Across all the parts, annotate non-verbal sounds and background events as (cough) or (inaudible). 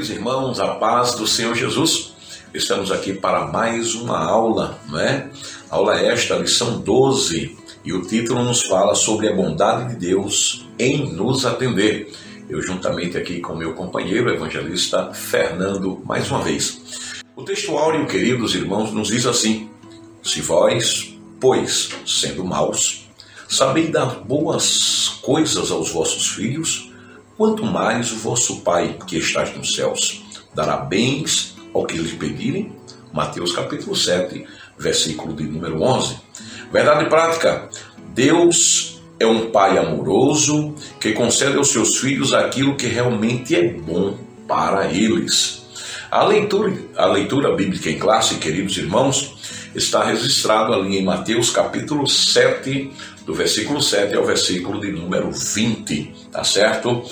queridos irmãos, a paz do Senhor Jesus. Estamos aqui para mais uma aula, né? Aula esta, lição 12, e o título nos fala sobre a bondade de Deus em nos atender. Eu, juntamente aqui com meu companheiro, evangelista Fernando, mais uma vez. O texto áureo, queridos irmãos, nos diz assim: Se vós, pois, sendo maus, sabeis dar boas coisas aos vossos filhos, quanto mais o vosso Pai que estás nos céus dará bens ao que lhe pedirem. Mateus capítulo 7, versículo de número 11. Verdade prática: Deus é um Pai amoroso que concede aos seus filhos aquilo que realmente é bom para eles. A leitura, a leitura bíblica em classe, queridos irmãos, está registrado ali em Mateus capítulo 7, do versículo 7 ao versículo de número 20, tá certo?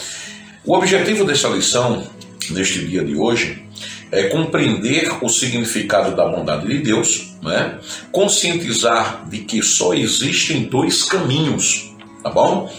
O objetivo dessa lição, neste dia de hoje, é compreender o significado da bondade de Deus, né? conscientizar de que só existem dois caminhos, tá bom?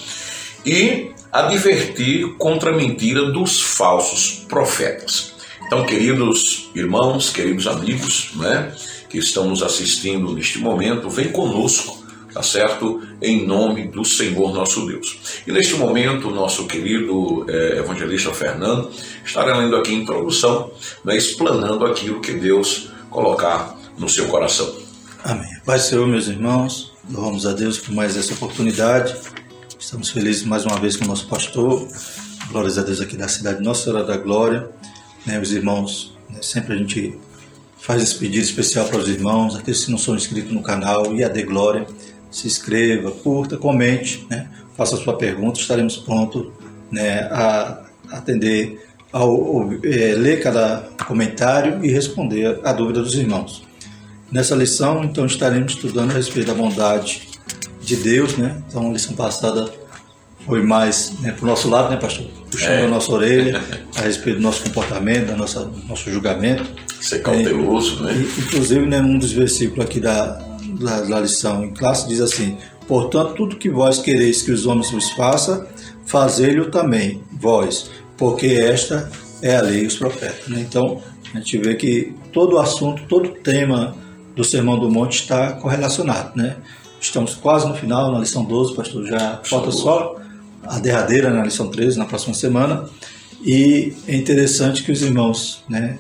E advertir contra a mentira dos falsos profetas. Então, queridos irmãos, queridos amigos, né, que estão nos assistindo neste momento, vem conosco tá certo? Em nome do Senhor nosso Deus. E neste momento, nosso querido é, evangelista Fernando estará lendo aqui a introdução, né, explanando aquilo que Deus colocar no seu coração. Amém. Pai Senhor, meus irmãos, louvamos a Deus por mais essa oportunidade. Estamos felizes mais uma vez com o nosso pastor. Glórias a Deus aqui da cidade Nossa Senhora da Glória. Né, os irmãos, né, sempre a gente faz esse pedido especial para os irmãos, aqueles que não são inscritos no canal, a de glória, se inscreva, curta, comente, né? faça sua pergunta, estaremos prontos né, a atender, ao, é, ler cada comentário e responder a dúvida dos irmãos. Nessa lição, então, estaremos estudando a respeito da bondade de Deus, né? Então, a lição passada foi mais né, para o nosso lado, né, pastor? Puxando é. a nossa orelha a respeito do nosso comportamento, do nosso, nosso julgamento. Ser cauteloso, é, né? Inclusive, né, num dos versículos aqui da, da, da lição em classe diz assim: Portanto, tudo que vós quereis que os homens vos façam, fazei-lo também, vós, porque esta é a lei e os profetas. Né? Então, a gente vê que todo o assunto, todo o tema do Sermão do Monte está correlacionado. Né? Estamos quase no final, na lição 12, pastor, já falta só a derradeira na lição 13, na próxima semana. E é interessante que os irmãos né,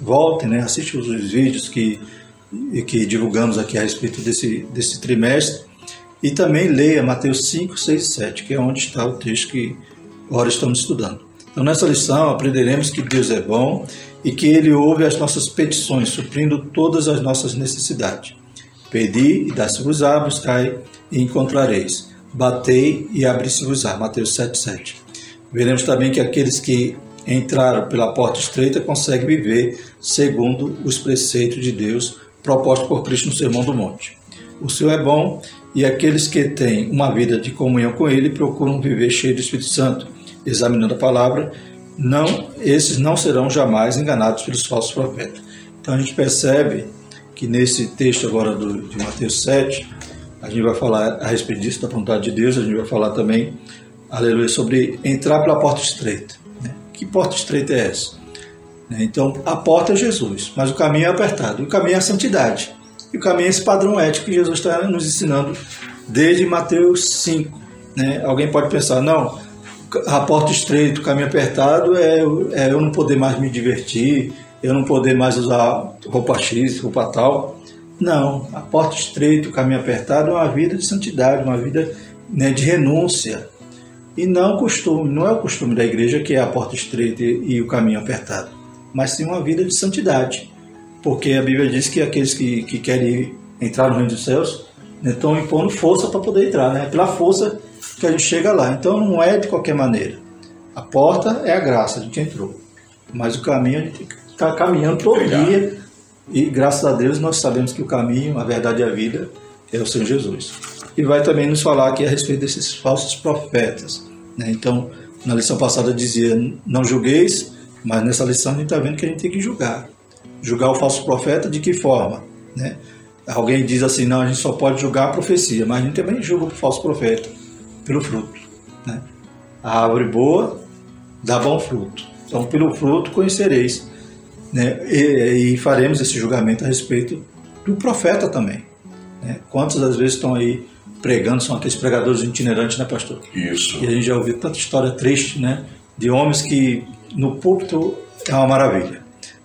voltem, né, assistam os vídeos que e que divulgamos aqui a respeito desse, desse trimestre. E também leia Mateus 5, 6 e 7, que é onde está o texto que agora estamos estudando. Então, nessa lição, aprenderemos que Deus é bom e que Ele ouve as nossas petições, suprindo todas as nossas necessidades. Pedi e dá-se-vos-á, buscai e encontrareis. Batei e abri-se-vos-á. Mateus 7, 7. Veremos também que aqueles que entraram pela porta estreita conseguem viver segundo os preceitos de Deus proposto por Cristo no Sermão do Monte. O Senhor é bom e aqueles que têm uma vida de comunhão com Ele procuram viver cheio do Espírito Santo, examinando a palavra, não, esses não serão jamais enganados pelos falsos profetas. Então a gente percebe que nesse texto agora do, de Mateus 7, a gente vai falar a respeito disso, da vontade de Deus, a gente vai falar também, aleluia, sobre entrar pela porta estreita. Né? Que porta estreita é essa? Né? Então, a porta é Jesus, mas o caminho é apertado. O caminho é a santidade. E o caminho é esse padrão ético que Jesus está nos ensinando desde Mateus 5. Né? Alguém pode pensar, não, a porta estreita, o caminho apertado é, é eu não poder mais me divertir, eu não poder mais usar roupa X, roupa tal. Não, a porta estreita, o caminho apertado é uma vida de santidade, uma vida né, de renúncia. E não costume, não é o costume da igreja que é a porta estreita e o caminho apertado mas sim uma vida de santidade. Porque a Bíblia diz que aqueles que, que querem entrar no reino dos céus né, estão impondo força para poder entrar, né? É pela força que a gente chega lá. Então não é de qualquer maneira. A porta é a graça, a gente entrou. Mas o caminho a gente está caminhando todo Obrigado. dia. E graças a Deus nós sabemos que o caminho, a verdade e a vida é o Senhor Jesus. E vai também nos falar aqui a respeito desses falsos profetas. Né? Então, na lição passada dizia: Não julgueis mas nessa lição a gente está vendo que a gente tem que julgar. Julgar o falso profeta de que forma? Né? Alguém diz assim, não, a gente só pode julgar a profecia, mas a gente também julga o falso profeta pelo fruto. Né? A árvore boa dá bom fruto. Então, pelo fruto conhecereis. Né? E, e faremos esse julgamento a respeito do profeta também. Né? Quantas das vezes estão aí pregando, são aqueles pregadores itinerantes, né, pastor? Isso. E a gente já ouviu tanta história triste, né? De homens que no púlpito é uma maravilha,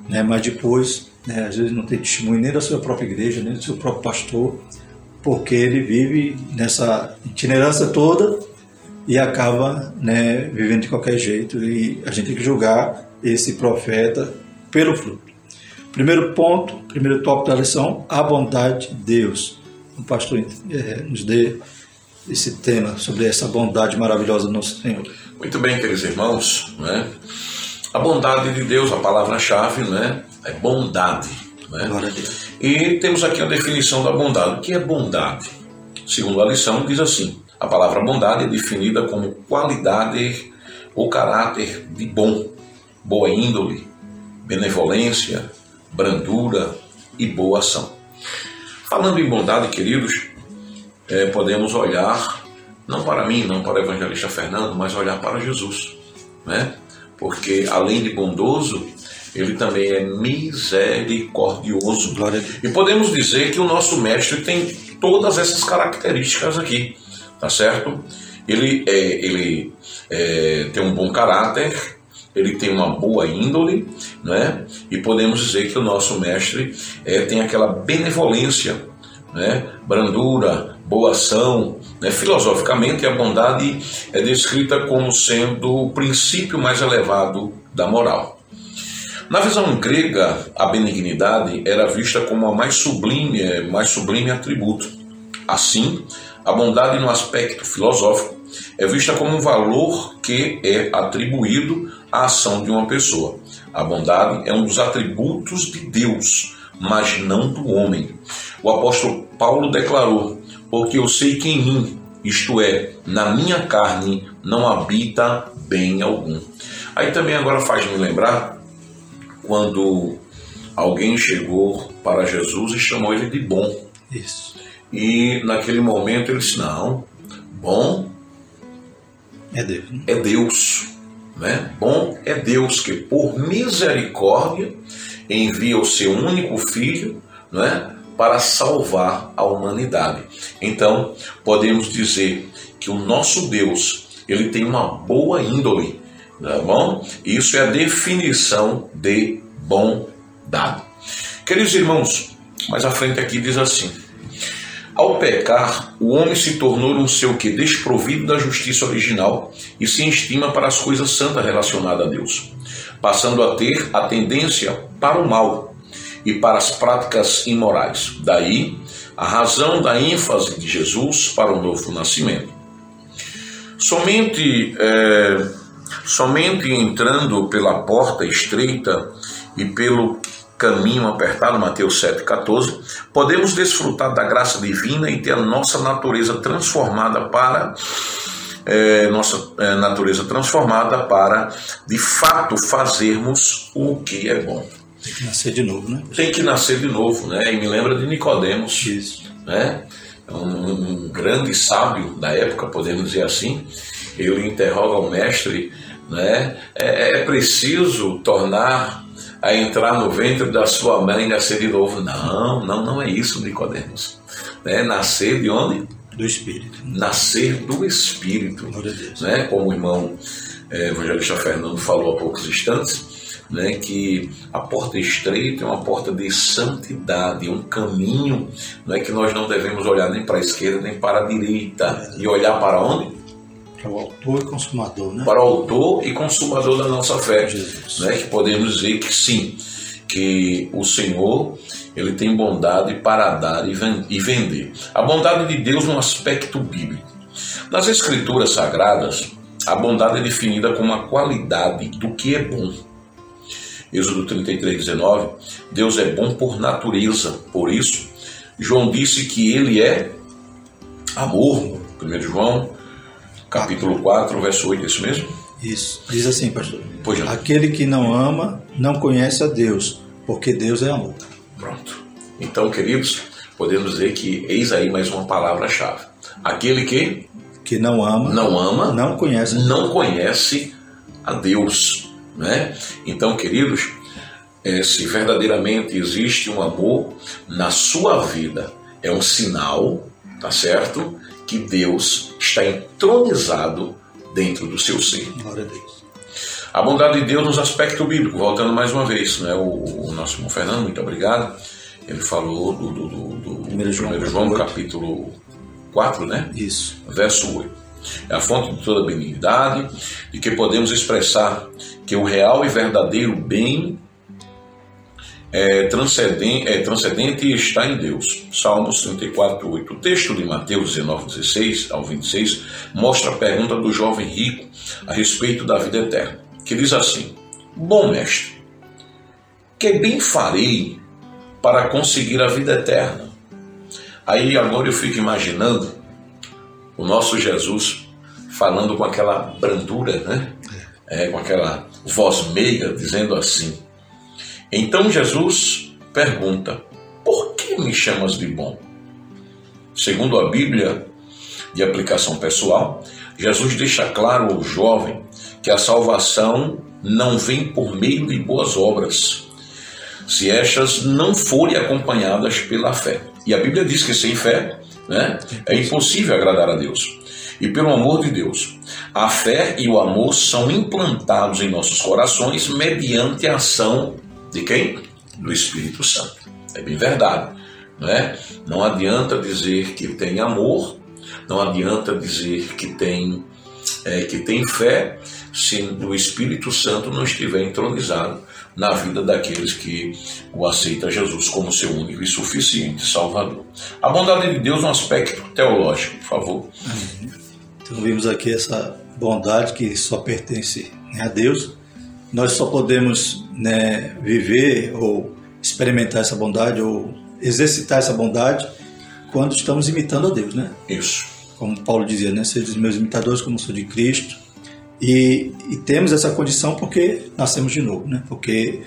né? Mas depois, né, às vezes não tem testemunho nem da sua própria igreja, nem do seu próprio pastor, porque ele vive nessa itinerância toda e acaba né, vivendo de qualquer jeito. E a gente tem que julgar esse profeta pelo fruto. Primeiro ponto, primeiro tópico da lição, a bondade de Deus. O pastor é, nos dê esse tema sobre essa bondade maravilhosa do nosso Senhor. Muito bem, queridos irmãos, né? A bondade de Deus, a palavra-chave, né? É bondade. Né? E temos aqui a definição da bondade. O que é bondade? Segundo a lição, diz assim: a palavra bondade é definida como qualidade ou caráter de bom, boa índole, benevolência, brandura e boa ação. Falando em bondade, queridos, é, podemos olhar não para mim, não para o evangelista Fernando, mas olhar para Jesus, né? Porque além de bondoso, ele também é misericordioso. E podemos dizer que o nosso mestre tem todas essas características aqui, tá certo? Ele, é, ele é, tem um bom caráter, ele tem uma boa índole, né? E podemos dizer que o nosso mestre é, tem aquela benevolência, né? Brandura, boa ação, né? Filosoficamente, a bondade é descrita como sendo o princípio mais elevado da moral. Na visão grega, a benignidade era vista como a mais sublime, mais sublime atributo. Assim, a bondade no aspecto filosófico é vista como um valor que é atribuído à ação de uma pessoa. A bondade é um dos atributos de Deus, mas não do homem. O apóstolo Paulo declarou: Porque eu sei que em mim, isto é, na minha carne, não habita bem algum. Aí também agora faz me lembrar quando alguém chegou para Jesus e chamou ele de bom. Isso. E naquele momento ele disse: Não, bom É Deus. né? é Deus. Né? Bom é Deus que, por misericórdia, envia o seu único filho né, para salvar a humanidade. Então, podemos dizer que o nosso Deus ele tem uma boa índole. Tá bom? Isso é a definição de bondade. Queridos irmãos, mais à frente aqui diz assim: ao pecar, o homem se tornou um ser que desprovido da justiça original e se estima para as coisas santas relacionadas a Deus, passando a ter a tendência para o mal e para as práticas imorais. Daí a razão da ênfase de Jesus para o novo nascimento. Somente, é, somente entrando pela porta estreita e pelo caminho apertado, Mateus 7,14, podemos desfrutar da graça divina e ter a nossa natureza transformada para é, nossa é, natureza transformada para de fato fazermos o que é bom. Tem que nascer de novo, né? Tem que nascer de novo, né? E me lembra de Nicodemos, Isso. né? Um, um grande sábio da época, podemos dizer assim. Ele interroga o mestre, né? É, é preciso tornar a entrar no ventre da sua mãe e nascer de novo. Não, não, não é isso, Nicodemos. Né? Nascer de onde? Do Espírito. Nascer do Espírito. Glória a Deus. Né? Como o irmão eh, evangelista Fernando falou há poucos instantes, né? que a porta estreita é uma porta de santidade, um caminho não é que nós não devemos olhar nem para a esquerda nem para a direita. E olhar para onde? Para o autor e consumador, né? para o autor e consumador da nossa fé, Jesus. né? Que podemos dizer que sim, que o Senhor ele tem bondade para dar e e vender. A bondade de Deus no aspecto bíblico. Nas Escrituras Sagradas, a bondade é definida como a qualidade do que é bom. Êxodo 33, 19, Deus é bom por natureza, por isso, João disse que ele é amor. 1 João, capítulo 4, verso 8, é isso mesmo? Isso. Diz assim, pastor. Pois não. Aquele que não ama não conhece a Deus, porque Deus é amor. Pronto. Então, queridos, podemos dizer que eis aí mais uma palavra-chave. Aquele que Que não ama não ama, não conhece. não conhece a Deus. Né? Então, queridos, é, se verdadeiramente existe um amor na sua vida, é um sinal, tá certo? Que Deus está entronizado dentro do seu ser. Glória a Deus. A bondade de Deus nos aspectos bíblicos, voltando mais uma vez, né? o, o nosso irmão Fernando, muito obrigado, ele falou do, do, do, do 1 João, João capítulo 4, né? Isso. Verso 8. É a fonte de toda benignidade, de que podemos expressar que o real e verdadeiro bem é transcendente, é transcendente e está em Deus. Salmos 34, 8. O texto de Mateus 19, 16 ao 26 mostra a pergunta do jovem rico a respeito da vida eterna que diz assim: Bom mestre, que bem farei para conseguir a vida eterna? Aí agora eu fico imaginando o nosso Jesus falando com aquela brandura, né? É, com aquela voz meiga, dizendo assim. Então Jesus pergunta: Por que me chamas de bom? Segundo a Bíblia, de aplicação pessoal, Jesus deixa claro ao jovem que a salvação não vem por meio de boas obras, se estas não forem acompanhadas pela fé. E a Bíblia diz que sem fé né, é impossível agradar a Deus. E pelo amor de Deus, a fé e o amor são implantados em nossos corações mediante a ação de quem? Do Espírito Santo. É bem verdade. Não, é? não adianta dizer que tem amor, não adianta dizer que tem, é, que tem fé, se o Espírito Santo não estiver entronizado na vida daqueles que o aceitam Jesus como seu único e suficiente Salvador. A bondade de Deus no aspecto teológico, por favor. Então vimos aqui essa bondade que só pertence né, a Deus. Nós só podemos né, viver ou experimentar essa bondade ou exercitar essa bondade quando estamos imitando a Deus, né? Isso. Como Paulo dizia, né? Sejam meus imitadores como sou de Cristo. E, e, temos essa condição porque nascemos de novo, né? porque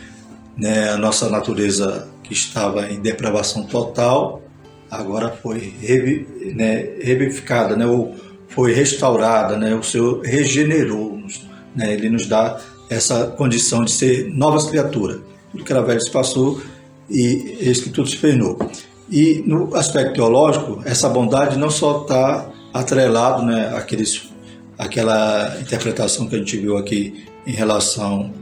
né, a nossa natureza que estava em depravação total agora foi revi, né, revivificada, né, ou foi restaurada, né, o Senhor regenerou-nos, né, Ele nos dá essa condição de ser novas criaturas. Tudo que era velho se passou e eis que tudo se fez novo. E no aspecto teológico, essa bondade não só está atrelado né, àqueles aquela interpretação que a gente viu aqui em relação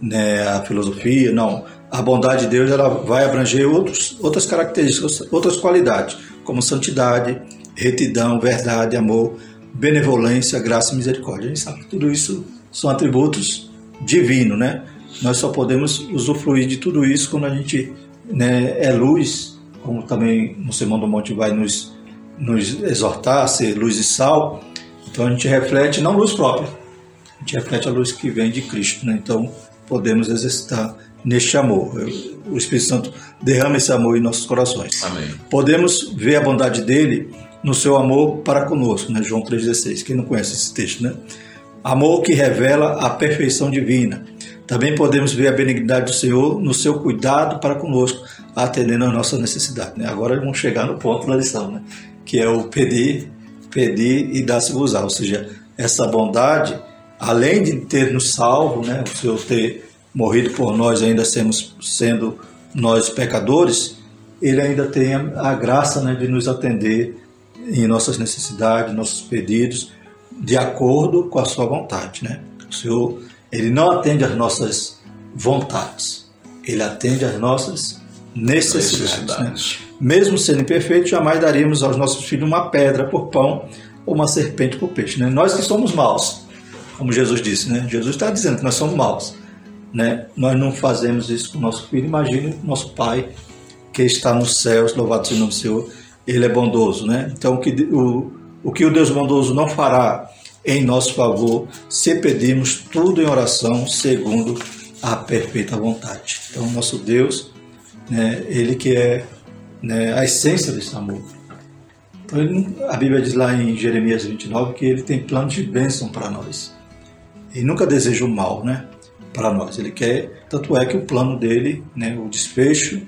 né, à filosofia, não. A bondade de Deus ela vai abranger outros, outras características, outras qualidades, como santidade, retidão, verdade, amor, benevolência, graça e misericórdia. A gente sabe que tudo isso são atributos divinos, né? Nós só podemos usufruir de tudo isso quando a gente né, é luz, como também no Sermão do Monte vai nos, nos exortar a ser luz e sal, então a gente reflete não luz própria, a gente reflete a luz que vem de Cristo. Né? Então podemos exercitar neste amor. O Espírito Santo derrama esse amor em nossos corações. Amém. Podemos ver a bondade dele no seu amor para conosco, né? João 3,16. Quem não conhece esse texto, né? Amor que revela a perfeição divina. Também podemos ver a benignidade do Senhor no seu cuidado para conosco, atendendo às nossas necessidades. Né? Agora vamos chegar no ponto da lição, né? que é o pedir pedir e dar-se-vos Ou seja, essa bondade, além de ter nos salvo, né, o Senhor ter morrido por nós, ainda sermos, sendo nós pecadores, Ele ainda tem a graça né, de nos atender em nossas necessidades, nossos pedidos, de acordo com a sua vontade. Né? O Senhor, Ele não atende às nossas vontades, Ele atende às nossas necessidades. Né? necessidades. Né? Mesmo sendo imperfeito, jamais daríamos aos nossos filhos uma pedra por pão ou uma serpente por peixe. Né? Nós que somos maus, como Jesus disse, né? Jesus está dizendo que nós somos maus. Né? Nós não fazemos isso com o nosso filho. Imagine nosso Pai que está nos céus, louvado seja o nome do Senhor, Ele é bondoso. Né? Então, o que o, o que o Deus bondoso não fará em nosso favor se pedirmos tudo em oração segundo a perfeita vontade. Então, nosso Deus, né, Ele que é né, a essência desse amor. Então, ele, a Bíblia diz lá em Jeremias 29 que ele tem planos de bênção para nós. Ele nunca deseja o mal né, para nós. Ele quer, tanto é que o plano dele, né, o desfecho,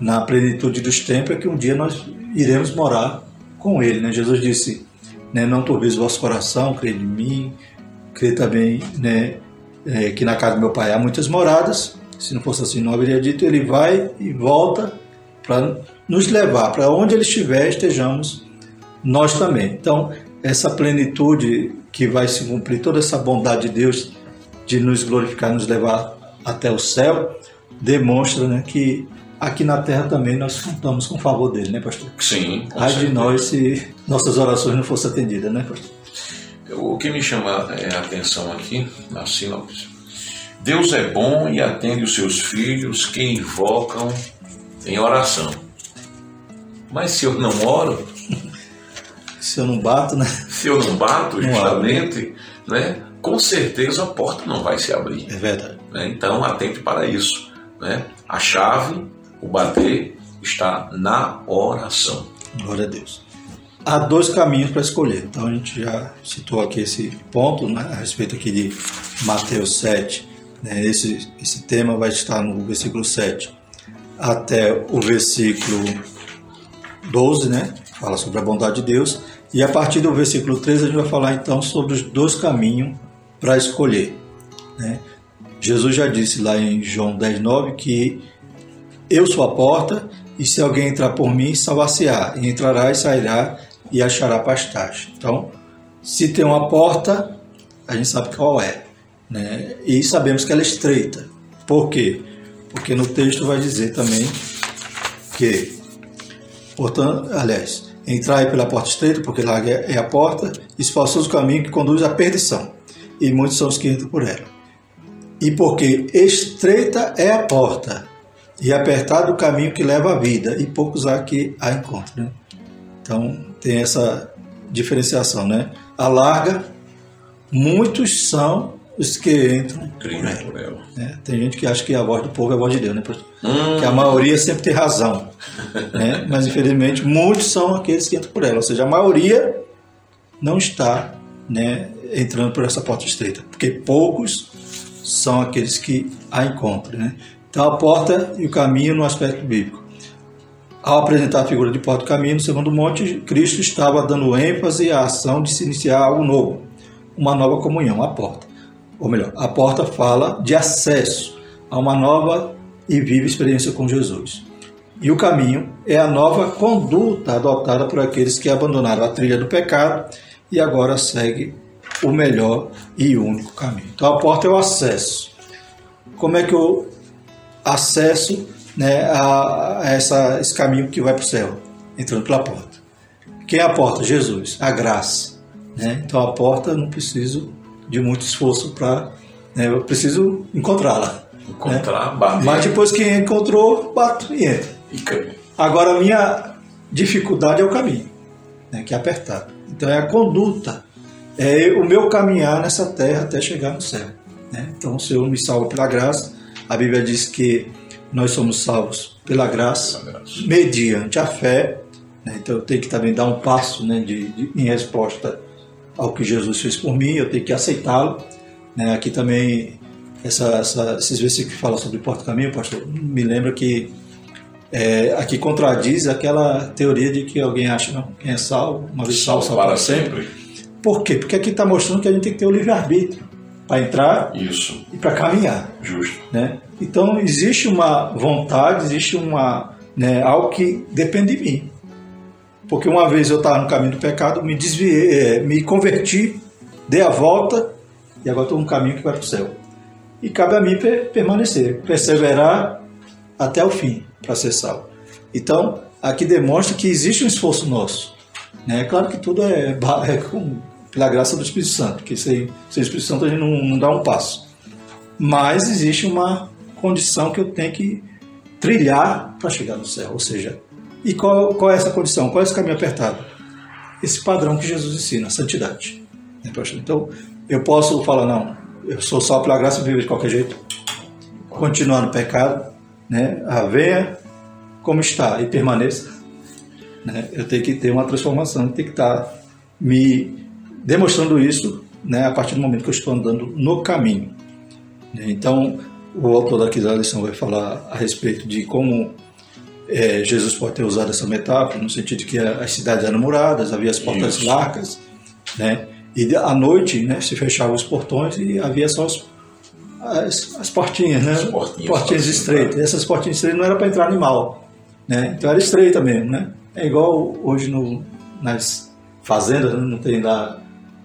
na plenitude dos tempos, é que um dia nós iremos morar com ele. Né? Jesus disse: né, Não turbeis o vosso coração, crê em mim, crê também né, é, que na casa do meu pai há muitas moradas. Se não fosse assim, não haveria dito. Ele vai e volta para nos levar para onde ele estiver, estejamos nós também. Então, essa plenitude que vai se cumprir, toda essa bondade de Deus de nos glorificar, nos levar até o céu, demonstra né, que aqui na terra também nós contamos com o favor dele, né, pastor? Sim. Ai de nós se nossas orações não fossem atendidas, né, pastor? O que me chama é, a atenção aqui, na sinopse, Deus é bom e atende os seus filhos que invocam em oração. Mas se eu não oro, (laughs) se eu não bato, né? Se eu não bato, justamente, né? Com certeza a porta não vai se abrir. É verdade. Né? Então atente para isso, né? A chave o bater está na oração. Glória a Deus. Há dois caminhos para escolher. Então a gente já citou aqui esse ponto né, a respeito aqui de Mateus 7. Né, esse, esse tema vai estar no versículo 7 até o versículo 12, né? Fala sobre a bondade de Deus. E a partir do versículo 13 a gente vai falar então sobre os dois caminhos para escolher. Né? Jesus já disse lá em João 10, 9 que eu sou a porta, e se alguém entrar por mim, salvar-se-á, e entrará e sairá e achará pastagem. Então, se tem uma porta, a gente sabe qual é. Né? E sabemos que ela é estreita. Por quê? Porque no texto vai dizer também que, portanto, aliás, entrai pela porta estreita, porque lá é a porta, espaçoso o caminho que conduz à perdição, e muitos são os que entram por ela. E porque estreita é a porta, e apertado o caminho que leva à vida, e poucos há que a encontram. Né? Então tem essa diferenciação, né? A larga, muitos são os que entram por ela. Né? Tem gente que acha que a voz do povo é a voz de Deus, né? Hum. Que a maioria sempre tem razão. né? Mas infelizmente muitos são aqueles que entram por ela. Ou seja, a maioria não está né, entrando por essa porta estreita, porque poucos são aqueles que a encontram. Né? Então, a porta e o caminho no aspecto bíblico. Ao apresentar a figura de porta e caminho no segundo monte, Cristo estava dando ênfase à ação de se iniciar algo novo, uma nova comunhão, a porta. Ou melhor, a porta fala de acesso a uma nova e viva experiência com Jesus. E o caminho é a nova conduta adotada por aqueles que abandonaram a trilha do pecado e agora segue o melhor e único caminho. Então a porta é o acesso. Como é que eu acesso né, a, essa, esse caminho que vai para o céu, entrando pela porta. Quem é a porta? Jesus, a graça. Né? Então a porta não preciso de muito esforço para. Né, eu preciso encontrá-la. Encontrar, né? bater. Mas depois que encontrou, bato e entra. E Agora a minha dificuldade é o caminho, né, que é apertado. Então é a conduta, é o meu caminhar nessa terra até chegar no céu. Né? Então o Senhor me salva pela graça a Bíblia diz que nós somos salvos pela graça, pela graça. mediante a fé. Né? Então eu tenho que também dar um passo né, de, de, em resposta ao que Jesus fez por mim, eu tenho que aceitá-lo. Né? Aqui também, essa, essa, esses versículos que falam sobre porta-caminho, pastor, me lembra que é, aqui contradiz aquela teoria de que alguém acha, não, quem é salvo, uma vez salvo, salvo para sempre. sempre. Por quê? Porque aqui está mostrando que a gente tem que ter o livre-arbítrio para entrar Isso. e para caminhar. Justo. Né? Então existe uma vontade, existe uma né, algo que depende de mim. Porque uma vez eu estava no caminho do pecado, me desviei, é, me converti, dei a volta e agora estou no caminho que vai para o céu. E cabe a mim permanecer, perseverar até o fim para ser salvo. Então, aqui demonstra que existe um esforço nosso. Né? Claro que tudo é, (laughs) é com pela graça do Espírito Santo, porque sem, sem o Espírito Santo a gente não, não dá um passo. Mas existe uma condição que eu tenho que trilhar para chegar no céu. Ou seja, e qual, qual é essa condição? Qual é esse caminho apertado? Esse padrão que Jesus ensina, a santidade. Né, então, eu posso falar, não, eu sou só pela graça e vivo de qualquer jeito. Continuar no pecado, né? A venha como está e permaneça. Né? Eu tenho que ter uma transformação, tenho que estar me demonstrando isso né, a partir do momento que eu estou andando no caminho. Então, o autor daqui da lição vai falar a respeito de como é, Jesus pode ter usado essa metáfora, no sentido de que as cidades eram muradas, havia as portas isso. largas, né? e à noite né, se fechavam os portões e havia só os, as, as portinhas, né? As portinhas, portinhas estreitas. Essas portinhas estreitas não era para entrar animal, né? Então era estreita mesmo, né? É igual hoje no, nas fazendas, né? não tem lá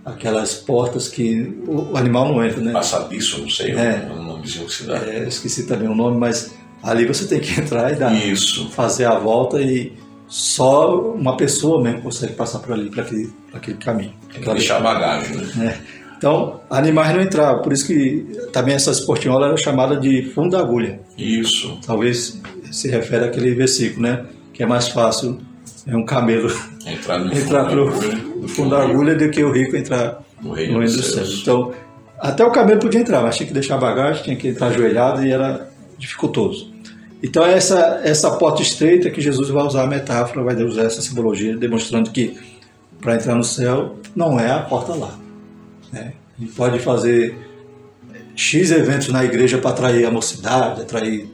aquelas portas que o, animal não entra, né? Passadiço, não sei, É. é um nomezinho que se dá. É, esqueci também o nome, mas ali você tem que (laughs) entrar e dar, Isso. fazer a volta e só uma pessoa mesmo consegue passar por ali, para aquele, pra aquele caminho. Tem que deixar bagagem, né? né? Então, animais não entravam, por isso que também essas portinholas eram chamadas de fundo da agulha. Isso. Talvez se refere àquele versículo, né? Que é mais fácil é um camelo Entrar no entrar fundo pro da agulha, do que fundo da o agulha do que o rico entrar No no reino reino dos céus. céus. Então, até o camelo podia entrar, mas tinha que deixar bagagem, tinha que entrar ajoelhado e era dificultoso. Então, é essa, essa porta estreita que Jesus vai usar a metáfora, vai usar essa simbologia, demonstrando que para entrar no céu não é a porta lá. Né? Gente pode fazer X eventos na igreja para atrair a mocidade, atrair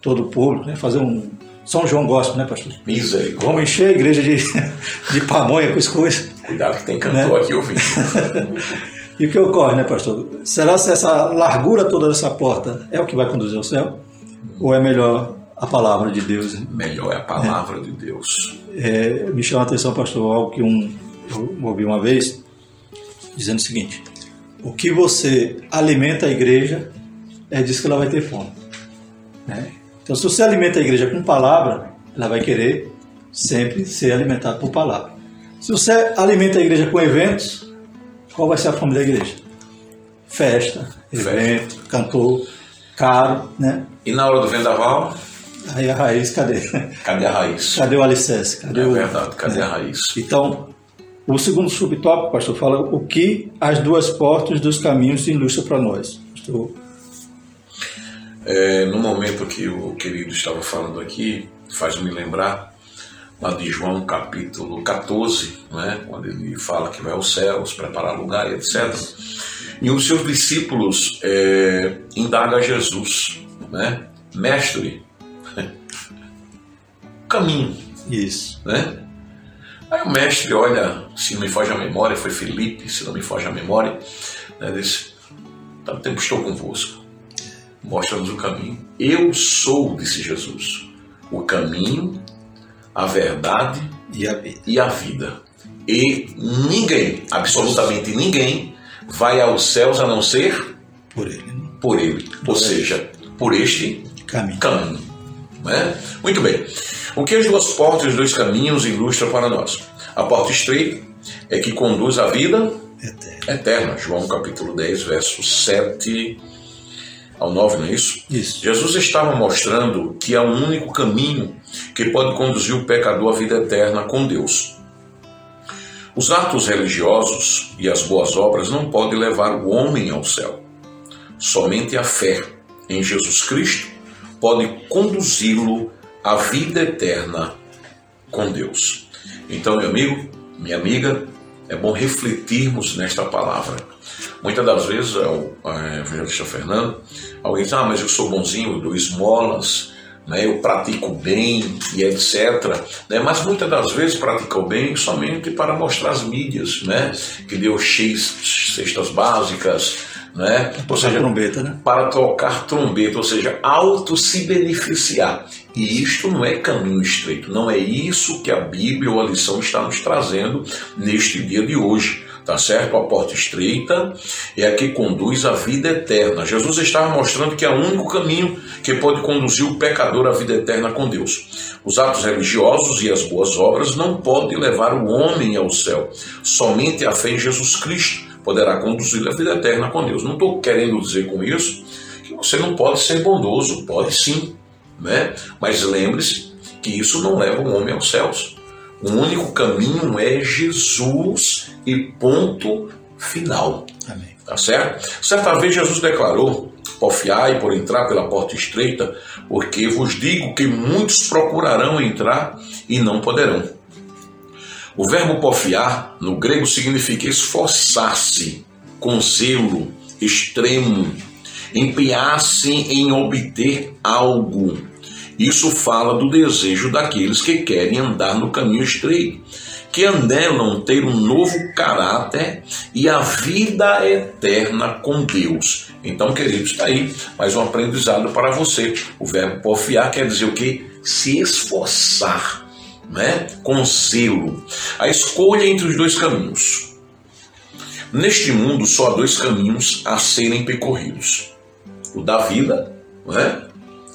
todo o público, né? fazer um São João Gospel, né, pastor? Misericórdia. Vamos encher a igreja de, (laughs) de pamonha com as coisas. Cuidado que tem cantor Né? aqui ouvindo. (laughs) E o que ocorre, né, pastor? Será se essa largura toda dessa porta é o que vai conduzir ao céu? Ou é melhor a palavra de Deus? né? Melhor é a palavra de Deus. É, me chama a atenção, pastor, algo que um, eu ouvi uma vez, dizendo o seguinte: o que você alimenta a igreja é disso que ela vai ter fome. né? Então, se você alimenta a igreja com palavra, ela vai querer sempre ser alimentada por palavra. Se você alimenta a igreja com eventos, qual vai ser a fome da igreja? Festa, Festa. evento, cantor, caro, né? E na hora do vendaval, Aí a raiz, cadê? cadê a raiz? Cadê o alicerce? Cadê É o... verdade, cadê a raiz? Então, o segundo subtópico, pastor, fala o que as duas portas dos caminhos ilustram para nós. Pastor, É, no momento que o querido estava falando aqui, faz-me lembrar lá de João capítulo 14, né, quando ele fala que vai aos céus, preparar lugar e etc. E os seus discípulos é, indagam a Jesus, né, mestre, (laughs) caminho, Isso. né? Aí o mestre olha, se não me foge a memória, foi Felipe, se não me foge a memória, né, disse, tanto tempo estou convosco, mostra-nos o caminho. Eu sou, disse Jesus, o caminho, a verdade E a vida. e a vida. E ninguém, absolutamente ninguém, vai aos céus a não ser Por ele. Né? por ele, ou seja, por este Caminho. caminho. Né? Muito bem. O que as duas portas e os dois caminhos ilustram para nós? A porta estreita é que conduz à vida Eterno. eterna. João capítulo 10, versos 7 ao 9, não é isso? Isso. Jesus estava mostrando que é o único caminho que pode conduzir o pecador à vida eterna com Deus. Os atos religiosos e as boas obras não podem levar o homem ao céu. Somente a fé em Jesus Cristo pode conduzi-lo à vida eterna com Deus. Então, meu amigo, minha amiga, é bom refletirmos nesta palavra. Muitas das vezes, é o é, evangelista Fernando, alguém diz, ah, mas eu sou bonzinho, eu dou esmolas, né, eu pratico bem e etc. Né, mas muitas das vezes pratica o bem somente para mostrar as mídias, né, que deu X cestas básicas, né, ou seja, trombeta, né? para tocar trombeta, ou seja, auto se beneficiar. E isto não é caminho estreito, não é isso que a Bíblia ou a lição está nos trazendo neste dia de hoje. Tá certo? A porta estreita é a que conduz à vida eterna. Jesus estava mostrando que é o único caminho que pode conduzir o pecador à vida eterna com Deus. Os atos religiosos e as boas obras não podem levar o homem ao céu. Somente a fé em Jesus Cristo poderá conduzir à vida eterna com Deus. Não estou querendo dizer com isso que você não pode ser bondoso, pode sim, né? Mas lembre-se que isso não leva o homem aos céus. O único caminho é Jesus e ponto final. Amém. Tá certo? Certa vez Jesus declarou: Porfiai por entrar pela porta estreita, porque vos digo que muitos procurarão entrar e não poderão. O verbo porfiar no grego significa esforçar-se com zelo extremo, empenhar-se em obter algo. Isso fala do desejo daqueles que querem andar no caminho estreito, que anelam ter um novo caráter e a vida eterna com Deus. Então, queridos, está aí mais um aprendizado para você. O verbo porfiar quer dizer o que? Se esforçar, né? com zelo. A escolha entre os dois caminhos. Neste mundo, só há dois caminhos a serem percorridos: o da vida, né?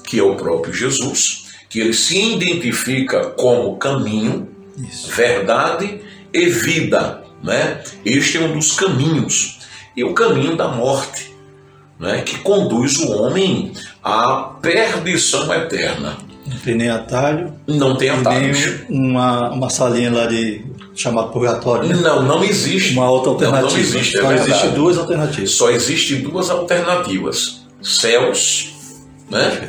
Que é o próprio Jesus, que ele se identifica como caminho, Isso. verdade e vida. Né? Este é um dos caminhos. E o caminho da morte, né? que conduz o homem à perdição eterna. Não tem nem atalho. Não tem atalho. Nem uma, uma salinha lá de chamado purgatório. Né? Não, não existe. Uma outra alternativa. Não, não existe. É Só existe duas alternativas. Só existem duas alternativas: céus, né?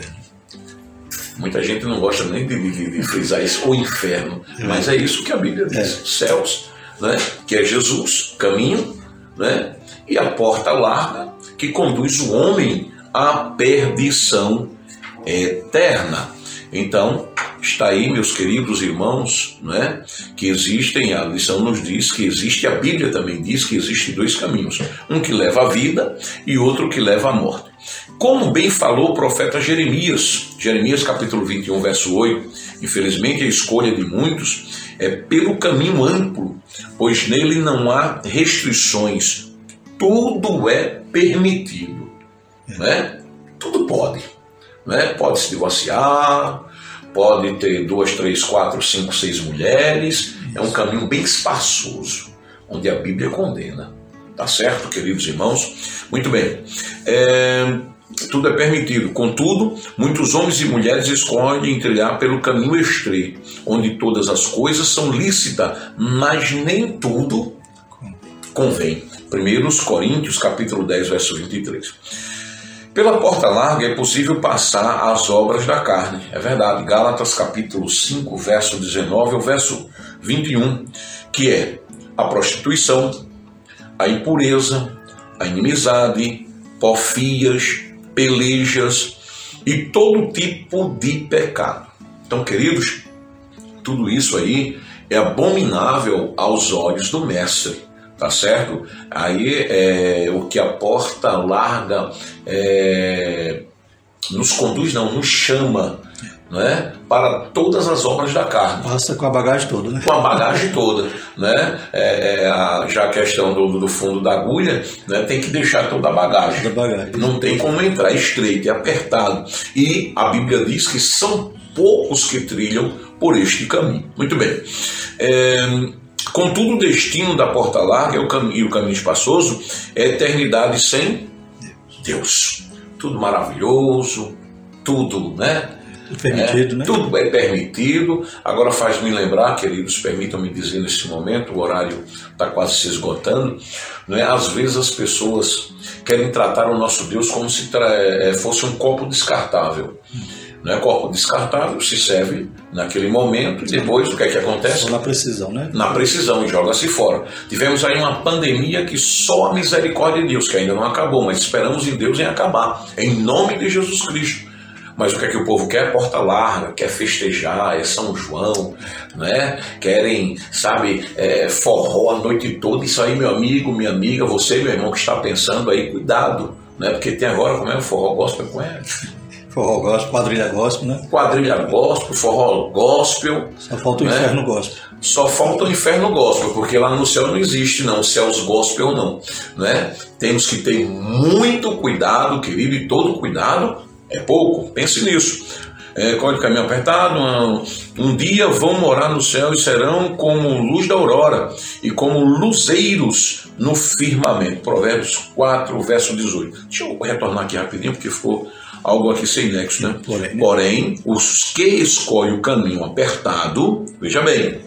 Muita gente não gosta nem de, de, de frisar isso, o inferno. É. Mas é isso que a Bíblia diz: é. céus, né? que é Jesus, caminho, né? e a porta larga que conduz o homem à perdição eterna. Então, está aí, meus queridos irmãos, né, que existem, a lição nos diz que existe, a Bíblia também diz que existem dois caminhos: um que leva à vida e outro que leva à morte. Como bem falou o profeta Jeremias, Jeremias capítulo 21, verso 8, infelizmente a escolha de muitos é pelo caminho amplo, pois nele não há restrições, tudo é permitido, né? Tudo pode, né? Pode se divorciar, pode ter duas, três, quatro, cinco, seis mulheres, é um caminho bem espaçoso, onde a Bíblia condena. Tá certo, queridos irmãos? Muito bem. É, tudo é permitido. Contudo, muitos homens e mulheres escolhem trilhar pelo caminho estreito, onde todas as coisas são lícitas, mas nem tudo convém. 1 Coríntios, capítulo 10, verso 23. Pela porta larga é possível passar às obras da carne. É verdade. Gálatas capítulo 5, verso 19 ao verso 21, que é a prostituição, a impureza, a inimizade, porfias, pelejas e todo tipo de pecado. Então, queridos, tudo isso aí é abominável aos olhos do mestre, tá certo? Aí é o que a porta larga é, nos conduz, não, nos chama né, para todas as obras da carne. Passa com a bagagem toda, né? Com a bagagem toda. Né? É, é a, já a questão do, do, fundo da agulha, né, tem que deixar toda a bagagem. Toda a bagagem. Não tem como entrar, é estreito, é apertado. E a Bíblia diz que são poucos que trilham por este caminho. Muito bem. É, contudo, o destino da porta larga é o caminho, e o caminho espaçoso é eternidade sem Deus. Tudo maravilhoso, tudo, né? Permitido, é, né? Tudo é permitido. Agora faz-me lembrar, queridos, permitam-me dizer nesse momento, o horário está quase se esgotando. Né? Às vezes as pessoas querem tratar o nosso Deus como se é, fosse um copo descartável. Não é copo descartável, se serve naquele momento e depois o que é que acontece? Na precisão, né? Na precisão e joga-se fora. Tivemos aí uma pandemia que só a misericórdia de Deus, que ainda não acabou, mas esperamos em Deus em acabar. Em nome de Jesus Cristo. Mas o que é que o povo quer? Porta larga, quer festejar, é São João, né? Querem, sabe, é, forró a noite toda. Isso aí, meu amigo, minha amiga, você, meu irmão, que está pensando aí, cuidado, né? Porque tem agora, como é o forró gospel com ela. Forró gospel, quadrilha gospel, né? Quadrilha gospel, forró gospel. Só falta o né? inferno gospel. Só falta o inferno gospel, porque lá no céu não existe, não, céus gospel não, né? Temos que ter muito cuidado, querido, e todo cuidado é pouco, pense nisso. É, código caminho apertado, um, um dia vão morar no céu e serão como luz da aurora e como luzeiros no firmamento. Provérbios 4, verso 18. Deixa eu retornar aqui rapidinho, porque ficou algo aqui sem nexo, né? Porém, Porém os que escolhem o caminho apertado, veja bem,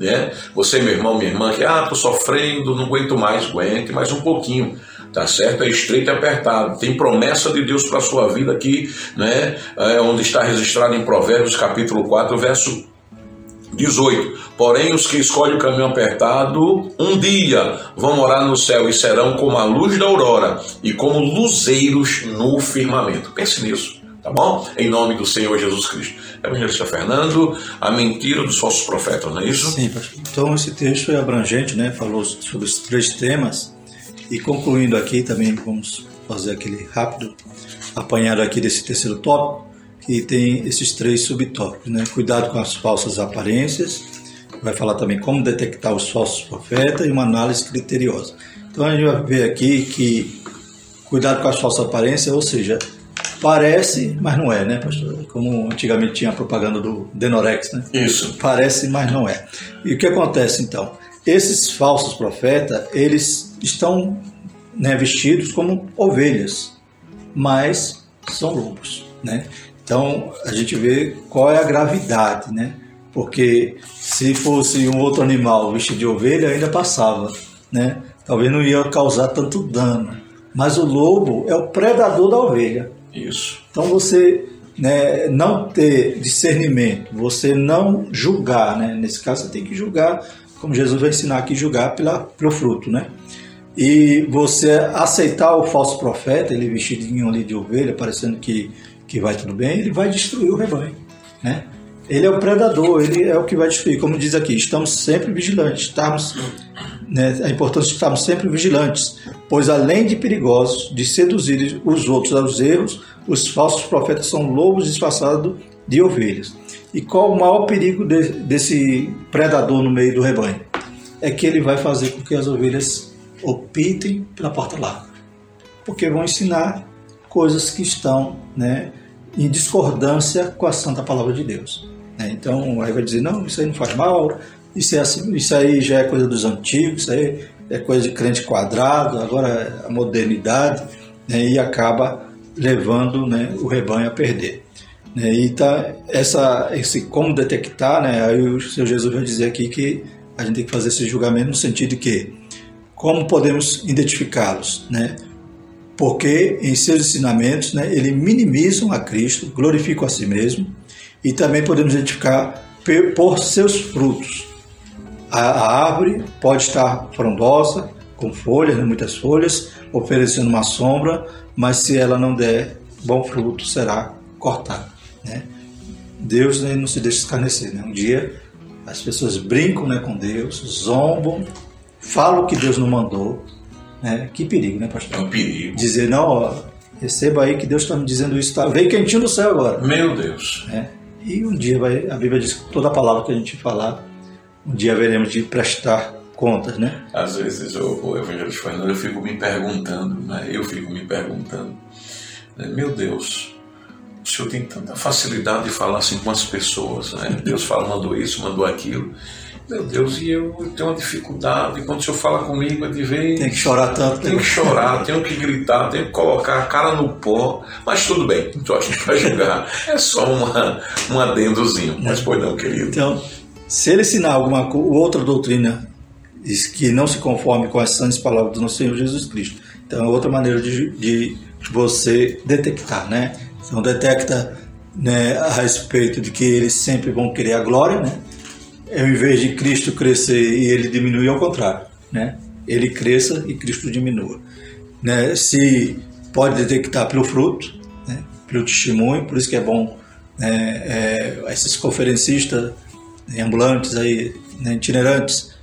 né? Você, meu irmão, minha irmã, que ah, tô sofrendo, não aguento mais, aguente mais um pouquinho tá certo? É estreito e apertado. Tem promessa de Deus para a sua vida aqui, né? É, onde está registrado em Provérbios capítulo 4, verso 18. Porém, os que escolhem o caminho apertado, um dia vão morar no céu e serão como a luz da aurora e como luzeiros no firmamento. Pense nisso. Tá bom? Em nome do Senhor Jesus Cristo. Evangelista Fernando, a mentira dos falsos profetas, não é isso? Sim, pastor. Então esse texto é abrangente, né? Falou sobre os três temas. E concluindo aqui também, vamos fazer aquele rápido apanhado aqui desse terceiro tópico, que tem esses três subtópicos, né? Cuidado com as falsas aparências, vai falar também como detectar os falsos profetas e uma análise criteriosa. Então a gente vai ver aqui que cuidado com as falsas aparências, ou seja, parece, mas não é, né, pastor? Como antigamente tinha a propaganda do Denorex, né? Isso. Parece, mas não é. E o que acontece então? Esses falsos profetas, eles estão né, vestidos como ovelhas, mas são lobos, né? Então a gente vê qual é a gravidade, né? Porque se fosse um outro animal vestido de ovelha ainda passava, né? Talvez não ia causar tanto dano, mas o lobo é o predador da ovelha. Isso. Então você né, não ter discernimento, você não julgar, né? Nesse caso você tem que julgar, como Jesus vai ensinar aqui, julgar pela, pelo fruto, né? E você aceitar o falso profeta, ele vestidinho ali de ovelha, parecendo que, que vai tudo bem, ele vai destruir o rebanho, né? Ele é o predador, ele é o que vai destruir. Como diz aqui, estamos sempre vigilantes, estamos, né, é importante estarmos sempre vigilantes, pois além de perigosos, de seduzir os outros aos erros, os falsos profetas são lobos disfarçados de ovelhas. E qual o maior perigo de, desse predador no meio do rebanho? É que ele vai fazer com que as ovelhas optem pela porta larga, porque vão ensinar coisas que estão né, em discordância com a santa palavra de Deus. Né? Então, aí vai dizer, não, isso aí não faz mal, isso, é assim, isso aí já é coisa dos antigos, isso aí é coisa de crente quadrado, agora é a modernidade, né? e acaba levando né, o rebanho a perder. Né? E tá essa, esse como detectar, né? aí o Senhor Jesus vai dizer aqui que a gente tem que fazer esse julgamento no sentido de que como podemos identificá-los, né? Porque em seus ensinamentos, né, ele minimizam a Cristo, glorificam a si mesmo, e também podemos identificar por seus frutos. A, a árvore pode estar frondosa, com folhas, né, muitas folhas, oferecendo uma sombra, mas se ela não der bom fruto, será cortada. Né? Deus né, não se deixa escarnecer. Né? Um dia as pessoas brincam né, com Deus, zombam, falam que Deus não mandou. Né? Que perigo, né, pastor? É um perigo. Dizer, não, ó, receba aí que Deus está me dizendo isso. Tá? Veio quentinho do céu agora. Meu Deus. Né? E um dia vai, a Bíblia diz que toda palavra que a gente falar, um dia veremos de prestar contas, né? Às vezes, o, o evangelista Fernando, eu fico me perguntando, né? eu fico me perguntando, né? meu Deus, o senhor tem tanta facilidade de falar assim com as pessoas, né? Deus fala, mandou isso, mandou aquilo. Meu Deus, e eu tenho uma dificuldade. Quando o senhor fala comigo, é de ver. Tem que chorar tanto. Tenho que chorar, tenho que gritar, tenho que colocar a cara no pó. Mas tudo bem, não estou aqui para julgar. É só uma, um adendozinho. Mas pois não, querido. Então, se ele ensinar alguma outra doutrina que não se conforme com as santas palavras do nosso Senhor Jesus Cristo, então é outra maneira de, de você detectar, né? Então, detecta né, a respeito de que eles sempre vão querer a glória, né? Ao invés de Cristo crescer e ele diminuir, ao contrário, né? Ele cresça e Cristo diminua. Né? Se pode detectar pelo fruto, né? pelo testemunho, por isso que é bom né? é, esses conferencistas ambulantes aí, né? itinerantes,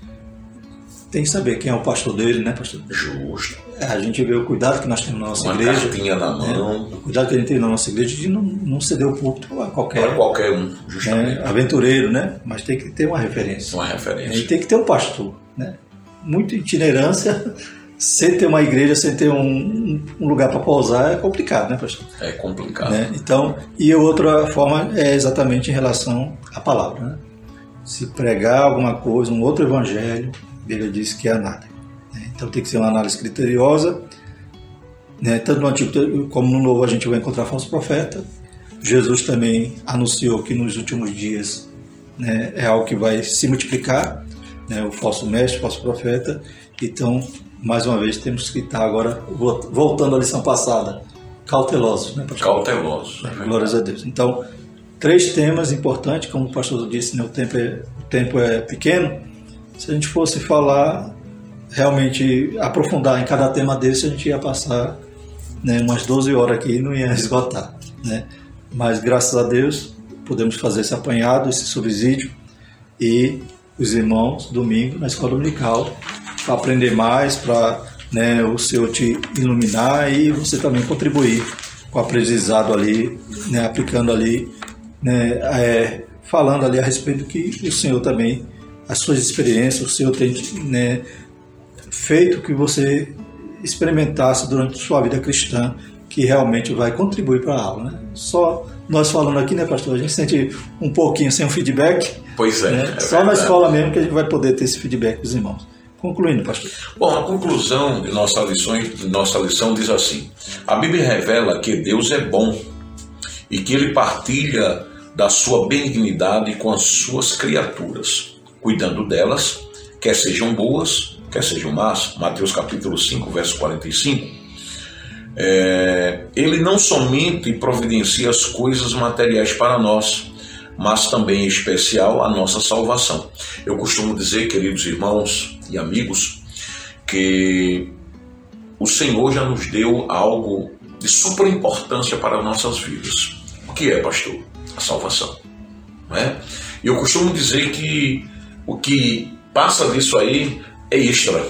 tem que saber quem é o pastor dele, né, pastor? Justo. É, a gente vê o cuidado que nós temos na nossa Uma igreja. cartinha na mão. né? O cuidado que a gente tem na nossa igreja de não, não ceder o púlpito a qualquer Para qualquer um, justamente. né, aventureiro, né? Mas tem que ter uma referência. Uma E referência. tem que ter um pastor, né? Muita itinerância, (laughs) sem ter uma igreja, sem ter um, um lugar para pousar, é complicado, né, pastor? É complicado. Né? Então, e outra forma é exatamente em relação à palavra, né? Se pregar alguma coisa, um outro evangelho, Bíblia diz que é nada. Né? Então tem que ser uma análise criteriosa, né? tanto no Antigo como no Novo a gente vai encontrar falso profeta. Jesus também anunciou que nos últimos dias né, é algo que vai se multiplicar, né, o falso mestre, o falso profeta. Então, mais uma vez, temos que estar agora, vo- voltando à lição passada, cautelosos. Né, pastor? Cauteloso. é Glórias a Deus. Então, três temas importantes, como o pastor disse, né, o, tempo é, o tempo é pequeno. Se a gente fosse falar, realmente aprofundar em cada tema desse, a gente ia passar né, umas 12 horas aqui e não ia esgotar. Né? Mas graças a Deus podemos fazer esse apanhado, esse subsídio e os irmãos domingo na escola dominical para aprender mais, para né, o Senhor te iluminar e você também contribuir com o aprendizado ali, né, aplicando ali, né, é, falando ali a respeito do que o Senhor também, as suas experiências, o Senhor tem né, feito que você experimentasse durante sua vida cristã, que realmente vai contribuir para a aula. Né? Só nós falando aqui, né, pastor, a gente sente um pouquinho sem um feedback. Pois é. Né? é Só verdade. na escola mesmo que a gente vai poder ter esse feedback dos irmãos. Concluindo, pastor. Bom, a conclusão de nossa lição, de nossa lição diz assim: a Bíblia revela que Deus é bom e que Ele partilha da sua benignidade com as suas criaturas, cuidando delas, quer sejam boas, quer sejam más. Mateus capítulo 5, verso 45. É, ele não somente providencia as coisas materiais para nós, mas também em especial a nossa salvação. Eu costumo dizer, queridos irmãos e amigos, que o Senhor já nos deu algo de super importância para nossas vidas. O que é, pastor? A salvação. É? E eu costumo dizer que o que passa disso aí é extra.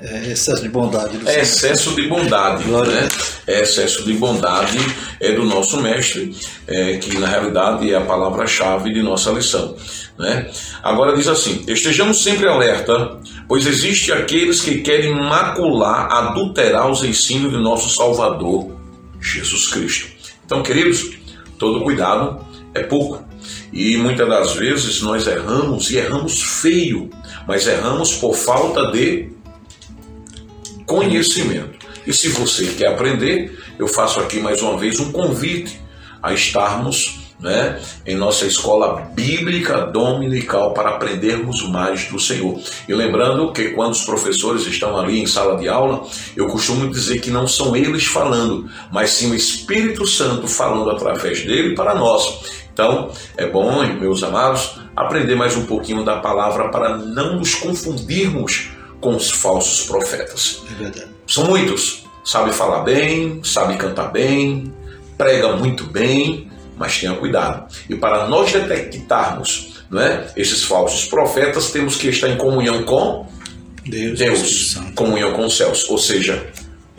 É excesso de bondade. Do É excesso de bondade, né? É excesso de bondade é do nosso mestre, é, que na realidade é a palavra-chave de nossa lição, né? Agora diz assim: estejamos sempre alerta, pois existe aqueles que querem macular, adulterar os ensinos de nosso Salvador, Jesus Cristo. Então, queridos, todo cuidado é pouco. E muitas das vezes nós erramos e erramos feio, mas erramos por falta de conhecimento. E se você quer aprender, eu faço aqui mais uma vez um convite a estarmos né, em nossa escola bíblica dominical para aprendermos mais do Senhor. E lembrando que quando os professores estão ali em sala de aula, eu costumo dizer que não são eles falando, mas sim o Espírito Santo falando através dele para nós. Então, é bom, meus amados, aprender mais um pouquinho da palavra para não nos confundirmos com os falsos profetas. É verdade. São muitos. Sabe falar bem, sabe cantar bem, prega muito bem, mas tenha cuidado. E para nós detectarmos não é, esses falsos profetas, temos que estar em comunhão com Deus, Deus, comunhão com os céus. Ou seja,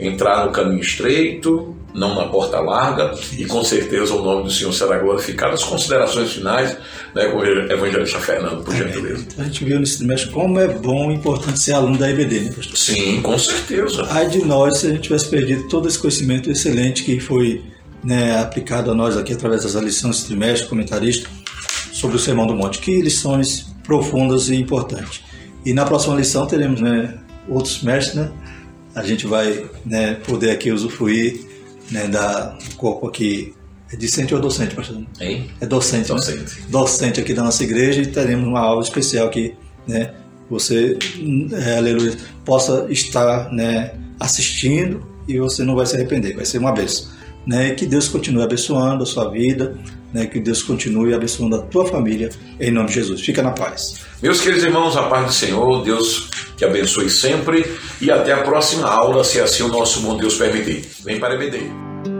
entrar no caminho estreito, não na porta larga, e com certeza o nome do Senhor será glorificado. As considerações finais né, com o evangelista Fernando, por gentileza. A gente viu nesse trimestre como é bom e importante ser aluno da IBD, né, pastor? Sim, com certeza. Ai de nós se a gente tivesse perdido todo esse conhecimento excelente que foi né, aplicado a nós aqui através das lições desse trimestre, comentarista, sobre o Sermão do Monte. Que lições profundas e importantes. E na próxima lição teremos né, outros mestres, né? A gente vai né, poder aqui usufruir né, da, do corpo aqui. É discente ou docente, pastor? Hein? É docente, né? Docente. docente aqui da nossa igreja e teremos uma aula especial aqui, né? Você, é, aleluia, possa estar, né, assistindo e você não vai se arrepender, vai ser uma bênção, né? E que Deus continue abençoando a sua vida, né? Que Deus continue abençoando a tua família, em nome de Jesus. Fica na paz. Meus queridos irmãos, a paz do Senhor, Deus te abençoe sempre e até a próxima aula, se assim o nosso bom Deus permitir. Vem para a EBD.